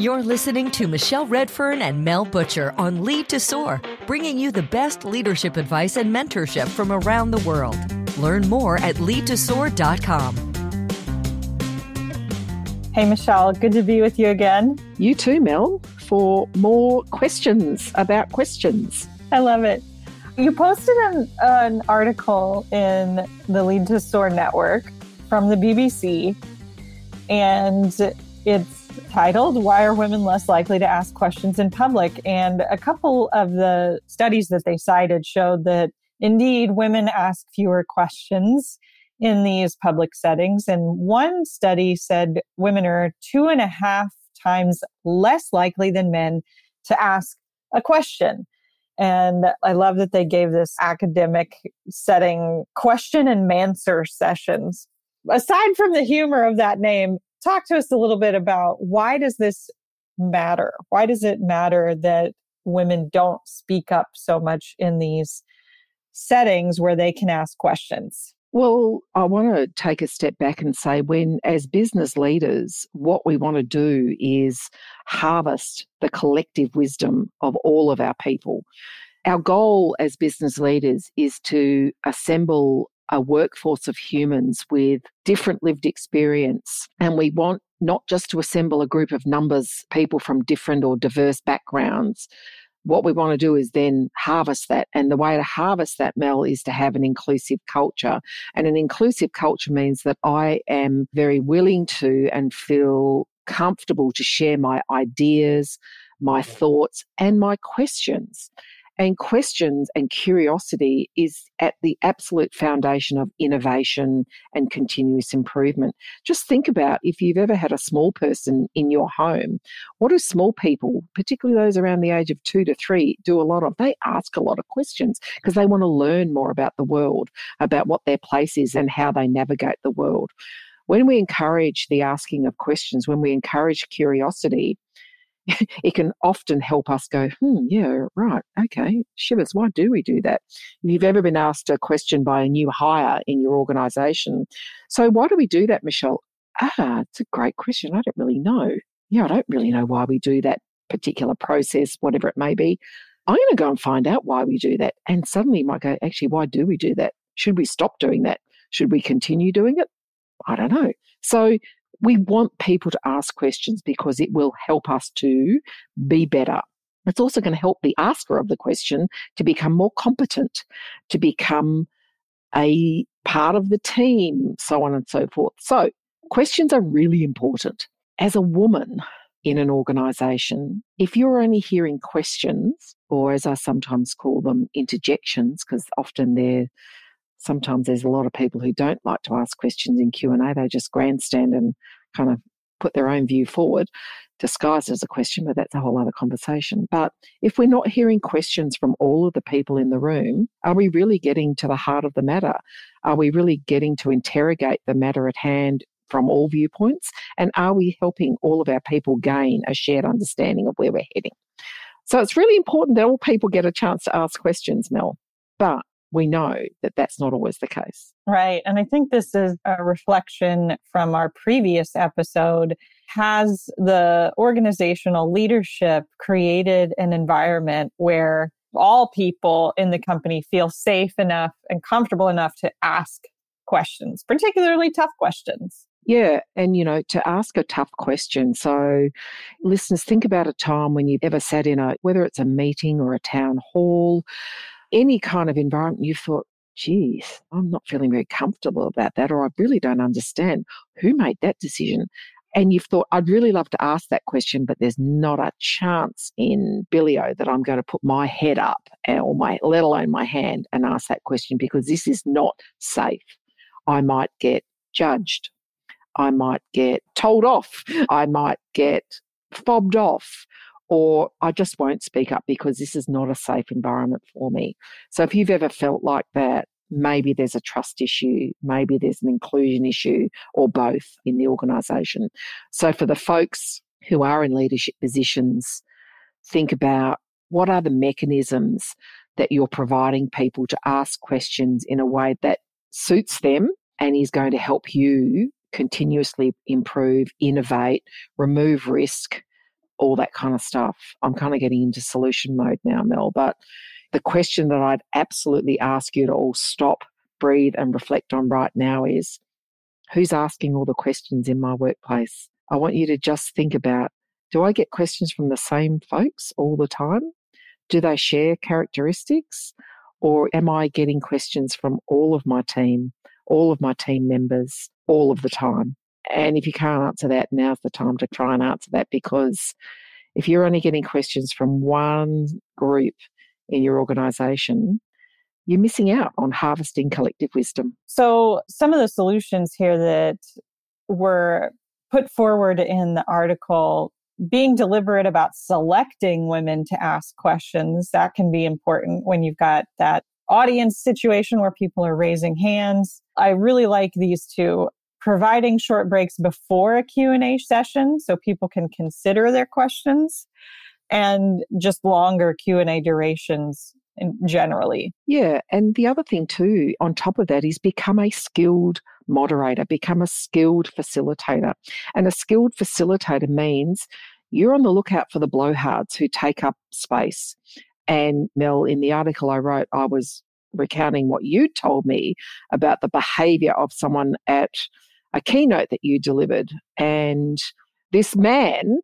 You're listening to Michelle Redfern and Mel Butcher on Lead to Soar, bringing you the best leadership advice and mentorship from around the world. Learn more at leadtosoar.com. Hey, Michelle, good to be with you again. You too, Mel, for more questions about questions. I love it. You posted an, an article in the Lead to Soar network from the BBC, and it's titled Why Are Women Less Likely to Ask Questions in Public? And a couple of the studies that they cited showed that indeed women ask fewer questions in these public settings. And one study said women are two and a half times less likely than men to ask a question. And I love that they gave this academic setting question and answer sessions. Aside from the humor of that name, talk to us a little bit about why does this matter? Why does it matter that women don't speak up so much in these settings where they can ask questions? Well, I want to take a step back and say when, as business leaders, what we want to do is harvest the collective wisdom of all of our people. Our goal as business leaders is to assemble a workforce of humans with different lived experience. And we want not just to assemble a group of numbers, people from different or diverse backgrounds. What we want to do is then harvest that. And the way to harvest that, Mel, is to have an inclusive culture. And an inclusive culture means that I am very willing to and feel comfortable to share my ideas, my thoughts, and my questions. And questions and curiosity is at the absolute foundation of innovation and continuous improvement. Just think about if you've ever had a small person in your home, what do small people, particularly those around the age of two to three, do a lot of? They ask a lot of questions because they want to learn more about the world, about what their place is and how they navigate the world. When we encourage the asking of questions, when we encourage curiosity, it can often help us go, hmm, yeah, right, okay, shivers, why do we do that? If you've ever been asked a question by a new hire in your organization, so why do we do that, Michelle? Ah, it's a great question. I don't really know. Yeah, I don't really know why we do that particular process, whatever it may be. I'm going to go and find out why we do that. And suddenly you might go, actually, why do we do that? Should we stop doing that? Should we continue doing it? I don't know. So we want people to ask questions because it will help us to be better. It's also going to help the asker of the question to become more competent, to become a part of the team, so on and so forth. So, questions are really important. As a woman in an organization, if you're only hearing questions, or as I sometimes call them, interjections, because often they're sometimes there's a lot of people who don't like to ask questions in Q&A. They just grandstand and kind of put their own view forward, disguised as a question, but that's a whole other conversation. But if we're not hearing questions from all of the people in the room, are we really getting to the heart of the matter? Are we really getting to interrogate the matter at hand from all viewpoints? And are we helping all of our people gain a shared understanding of where we're heading? So it's really important that all people get a chance to ask questions, Mel. But we know that that's not always the case. Right. And I think this is a reflection from our previous episode. Has the organizational leadership created an environment where all people in the company feel safe enough and comfortable enough to ask questions, particularly tough questions? Yeah, and you know, to ask a tough question. So, listeners, think about a time when you've ever sat in a, whether it's a meeting or a town hall, any kind of environment you thought, geez, I'm not feeling very comfortable about that, or I really don't understand who made that decision. And you've thought, I'd really love to ask that question, but there's not a chance in Billio that I'm going to put my head up eh, or my, let alone my hand and ask that question because this is not safe. I might get judged. I might get told off. I might get fobbed off or I just won't speak up because this is not a safe environment for me. So if you've ever felt like that, maybe there's a trust issue, maybe there's an inclusion issue, or both in the organisation. So for the folks who are in leadership positions, think about what are the mechanisms that you're providing people to ask questions in a way that suits them and is going to help you continuously improve, innovate, remove risk, all that kind of stuff. I'm kind of getting into solution mode now, Mel. But the question that I'd absolutely ask you to all stop, breathe, and reflect on right now is who's asking all the questions in my workplace? I want you to just think about do I get questions from the same folks all the time? Do they share characteristics? Or am I getting questions from all of my team, all of my team members, all of the time? And if you can't answer that, now's the time to try and answer that because if you're only getting questions from one group in your organization, you're missing out on harvesting collective wisdom. So, some of the solutions here that were put forward in the article being deliberate about selecting women to ask questions that can be important when you've got that audience situation where people are raising hands i really like these two providing short breaks before a q&a session so people can consider their questions and just longer q&a durations generally. Yeah and the other thing too on top of that is become a skilled moderator become a skilled facilitator. And a skilled facilitator means you're on the lookout for the blowhards who take up space. And mel in the article i wrote i was recounting what you told me about the behavior of someone at a keynote that you delivered. And this man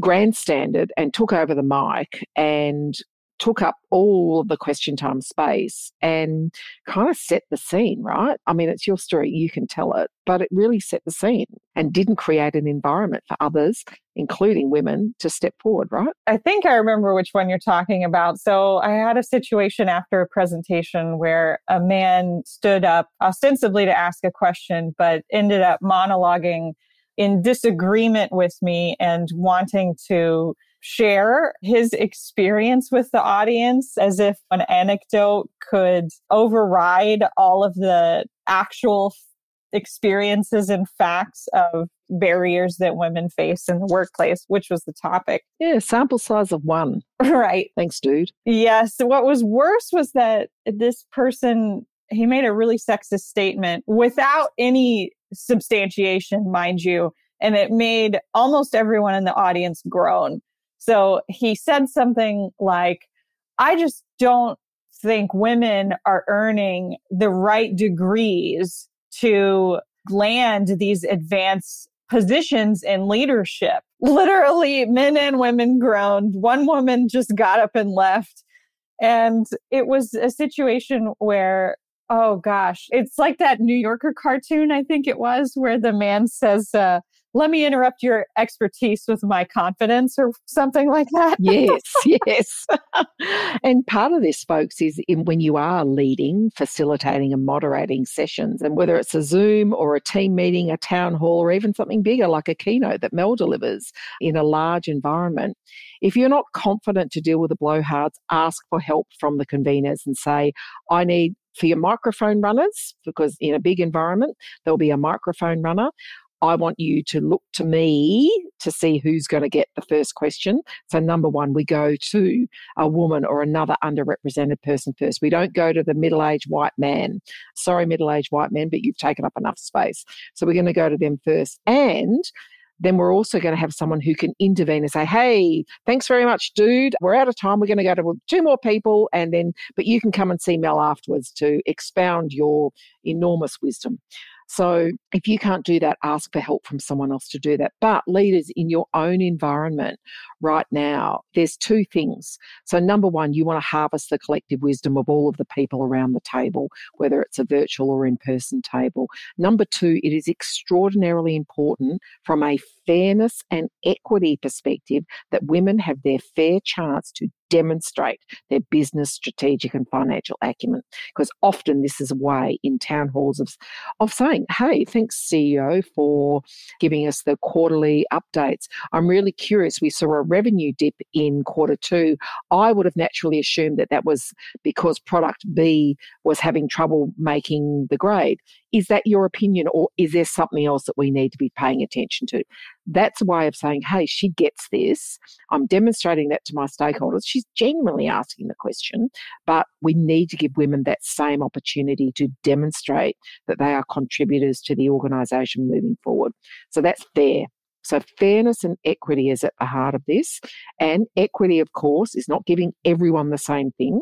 grandstanded and took over the mic and took up all of the question time space and kind of set the scene, right? I mean, it's your story, you can tell it, but it really set the scene and didn't create an environment for others, including women, to step forward, right? I think I remember which one you're talking about. So I had a situation after a presentation where a man stood up ostensibly to ask a question, but ended up monologuing in disagreement with me and wanting to share his experience with the audience as if an anecdote could override all of the actual experiences and facts of barriers that women face in the workplace, which was the topic. Yeah, sample size of one. Right. Thanks, dude. Yes. what was worse was that this person, he made a really sexist statement without any substantiation, mind you. And it made almost everyone in the audience groan. So he said something like, I just don't think women are earning the right degrees to land these advanced positions in leadership. Literally, men and women groaned. One woman just got up and left. And it was a situation where, oh gosh, it's like that New Yorker cartoon, I think it was, where the man says, uh, let me interrupt your expertise with my confidence or something like that. yes, yes. and part of this, folks, is in when you are leading, facilitating, and moderating sessions, and whether it's a Zoom or a team meeting, a town hall, or even something bigger like a keynote that Mel delivers in a large environment, if you're not confident to deal with the blowhards, ask for help from the conveners and say, I need for your microphone runners, because in a big environment, there'll be a microphone runner. I want you to look to me to see who's going to get the first question. So, number one, we go to a woman or another underrepresented person first. We don't go to the middle aged white man. Sorry, middle aged white men, but you've taken up enough space. So, we're going to go to them first. And then we're also going to have someone who can intervene and say, hey, thanks very much, dude. We're out of time. We're going to go to two more people. And then, but you can come and see Mel afterwards to expound your enormous wisdom. So if you can't do that, ask for help from someone else to do that. But leaders in your own environment right now, there's two things. So number one, you want to harvest the collective wisdom of all of the people around the table, whether it's a virtual or in-person table. Number two, it is extraordinarily important from a fairness and equity perspective that women have their fair chance to demonstrate their business, strategic, and financial acumen. Because often this is a way in town halls of, of saying, hey, thanks, CEO, for giving us the quarterly updates. I'm really curious. We saw a revenue dip in quarter two. I would have naturally assumed that that was because product B was having trouble making the grade. Is that your opinion, or is there something else that we need to be paying attention to? That's a way of saying, hey, she gets this. I'm demonstrating that to my stakeholders. She's genuinely asking the question, but we need to give women that same opportunity to demonstrate that they are contributors to the organisation moving forward. So that's fair. So, fairness and equity is at the heart of this. And equity, of course, is not giving everyone the same thing.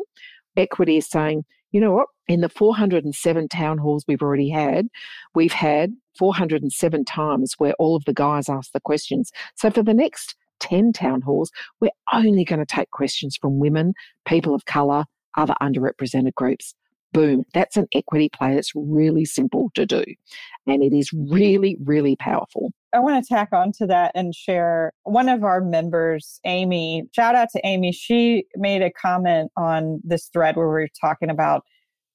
Equity is saying, you know what, in the 407 town halls we've already had, we've had 407 times where all of the guys ask the questions. So, for the next 10 town halls, we're only going to take questions from women, people of colour, other underrepresented groups. Boom. That's an equity play that's really simple to do. And it is really, really powerful. I want to tack on to that and share one of our members, Amy. Shout out to Amy. She made a comment on this thread where we are talking about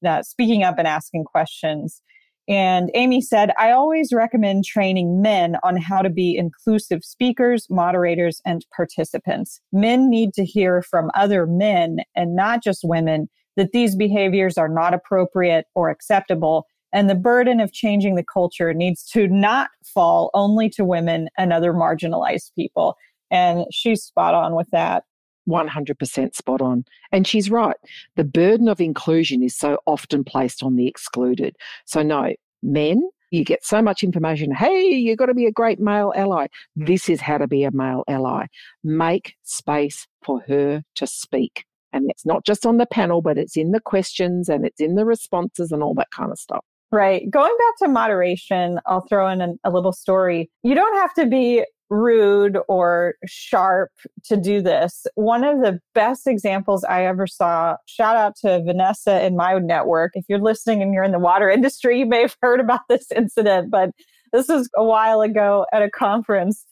uh, speaking up and asking questions. And Amy said, I always recommend training men on how to be inclusive speakers, moderators, and participants. Men need to hear from other men and not just women that these behaviors are not appropriate or acceptable. And the burden of changing the culture needs to not fall only to women and other marginalized people. And she's spot on with that. 100% spot on. And she's right. The burden of inclusion is so often placed on the excluded. So, no, men, you get so much information. Hey, you've got to be a great male ally. Hmm. This is how to be a male ally. Make space for her to speak. And it's not just on the panel, but it's in the questions and it's in the responses and all that kind of stuff. Right. Going back to moderation, I'll throw in a, a little story. You don't have to be rude or sharp to do this. One of the best examples I ever saw, shout out to Vanessa in my network. If you're listening and you're in the water industry, you may have heard about this incident, but this was a while ago at a conference.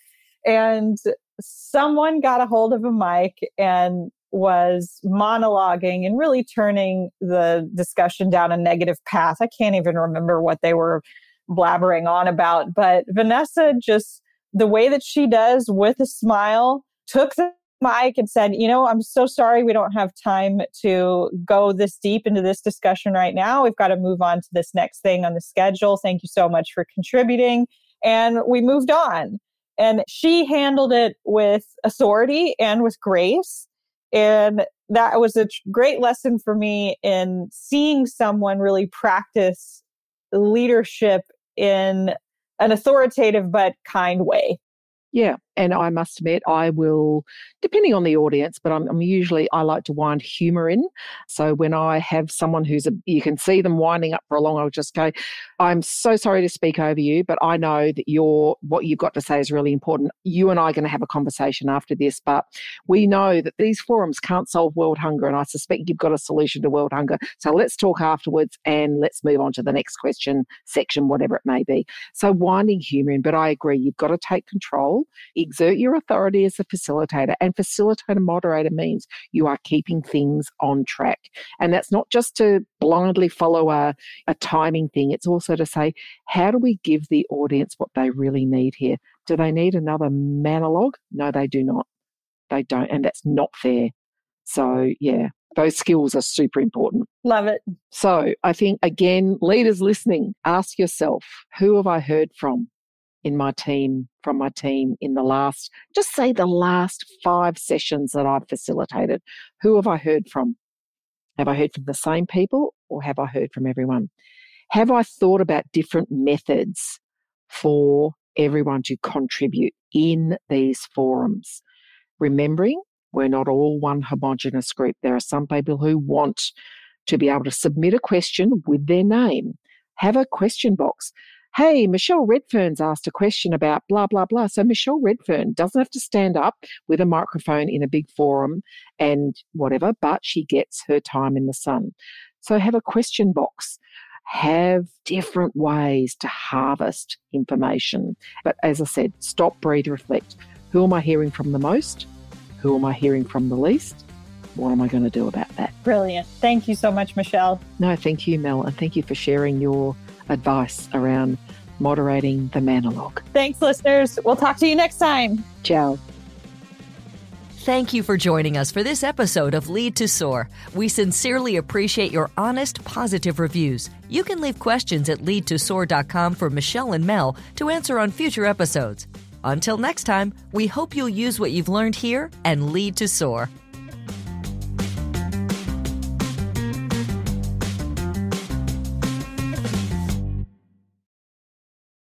And someone got a hold of a mic and was monologuing and really turning the discussion down a negative path. I can't even remember what they were blabbering on about, but Vanessa just, the way that she does with a smile, took the mic and said, You know, I'm so sorry we don't have time to go this deep into this discussion right now. We've got to move on to this next thing on the schedule. Thank you so much for contributing. And we moved on. And she handled it with authority and with grace. And that was a great lesson for me in seeing someone really practice leadership in an authoritative but kind way. Yeah. And I must admit, I will, depending on the audience, but I'm, I'm, usually, I like to wind humor in. So when I have someone who's, a, you can see them winding up for a long, I'll just go, I'm so sorry to speak over you, but I know that your, what you've got to say is really important. You and I are going to have a conversation after this, but we know that these forums can't solve world hunger. And I suspect you've got a solution to world hunger. So let's talk afterwards and let's move on to the next question section, whatever it may be. So winding humor in, but I agree, you've got to take control exert your authority as a facilitator. And facilitator moderator means you are keeping things on track. And that's not just to blindly follow a, a timing thing, it's also to say, how do we give the audience what they really need here? Do they need another monologue? No, they do not. They don't. And that's not fair. So, yeah, those skills are super important. Love it. So, I think, again, leaders listening, ask yourself who have I heard from? In my team, from my team in the last, just say the last five sessions that I've facilitated. Who have I heard from? Have I heard from the same people or have I heard from everyone? Have I thought about different methods for everyone to contribute in these forums? Remembering we're not all one homogenous group. There are some people who want to be able to submit a question with their name. Have a question box hey, Michelle Redfern's asked a question about blah, blah, blah. So Michelle Redfern doesn't have to stand up with a microphone in a big forum and whatever, but she gets her time in the sun. So have a question box. Have different ways to harvest information. But as I said, stop, breathe, reflect. Who am I hearing from the most? Who am I hearing from the least? What am I going to do about that? Brilliant. Thank you so much, Michelle. No, thank you, Mel. And thank you for sharing your advice around moderating the monologue. Thanks, listeners. We'll talk to you next time. Ciao. Thank you for joining us for this episode of Lead to Soar. We sincerely appreciate your honest, positive reviews. You can leave questions at leadtosoar.com for Michelle and Mel to answer on future episodes. Until next time, we hope you'll use what you've learned here and lead to soar.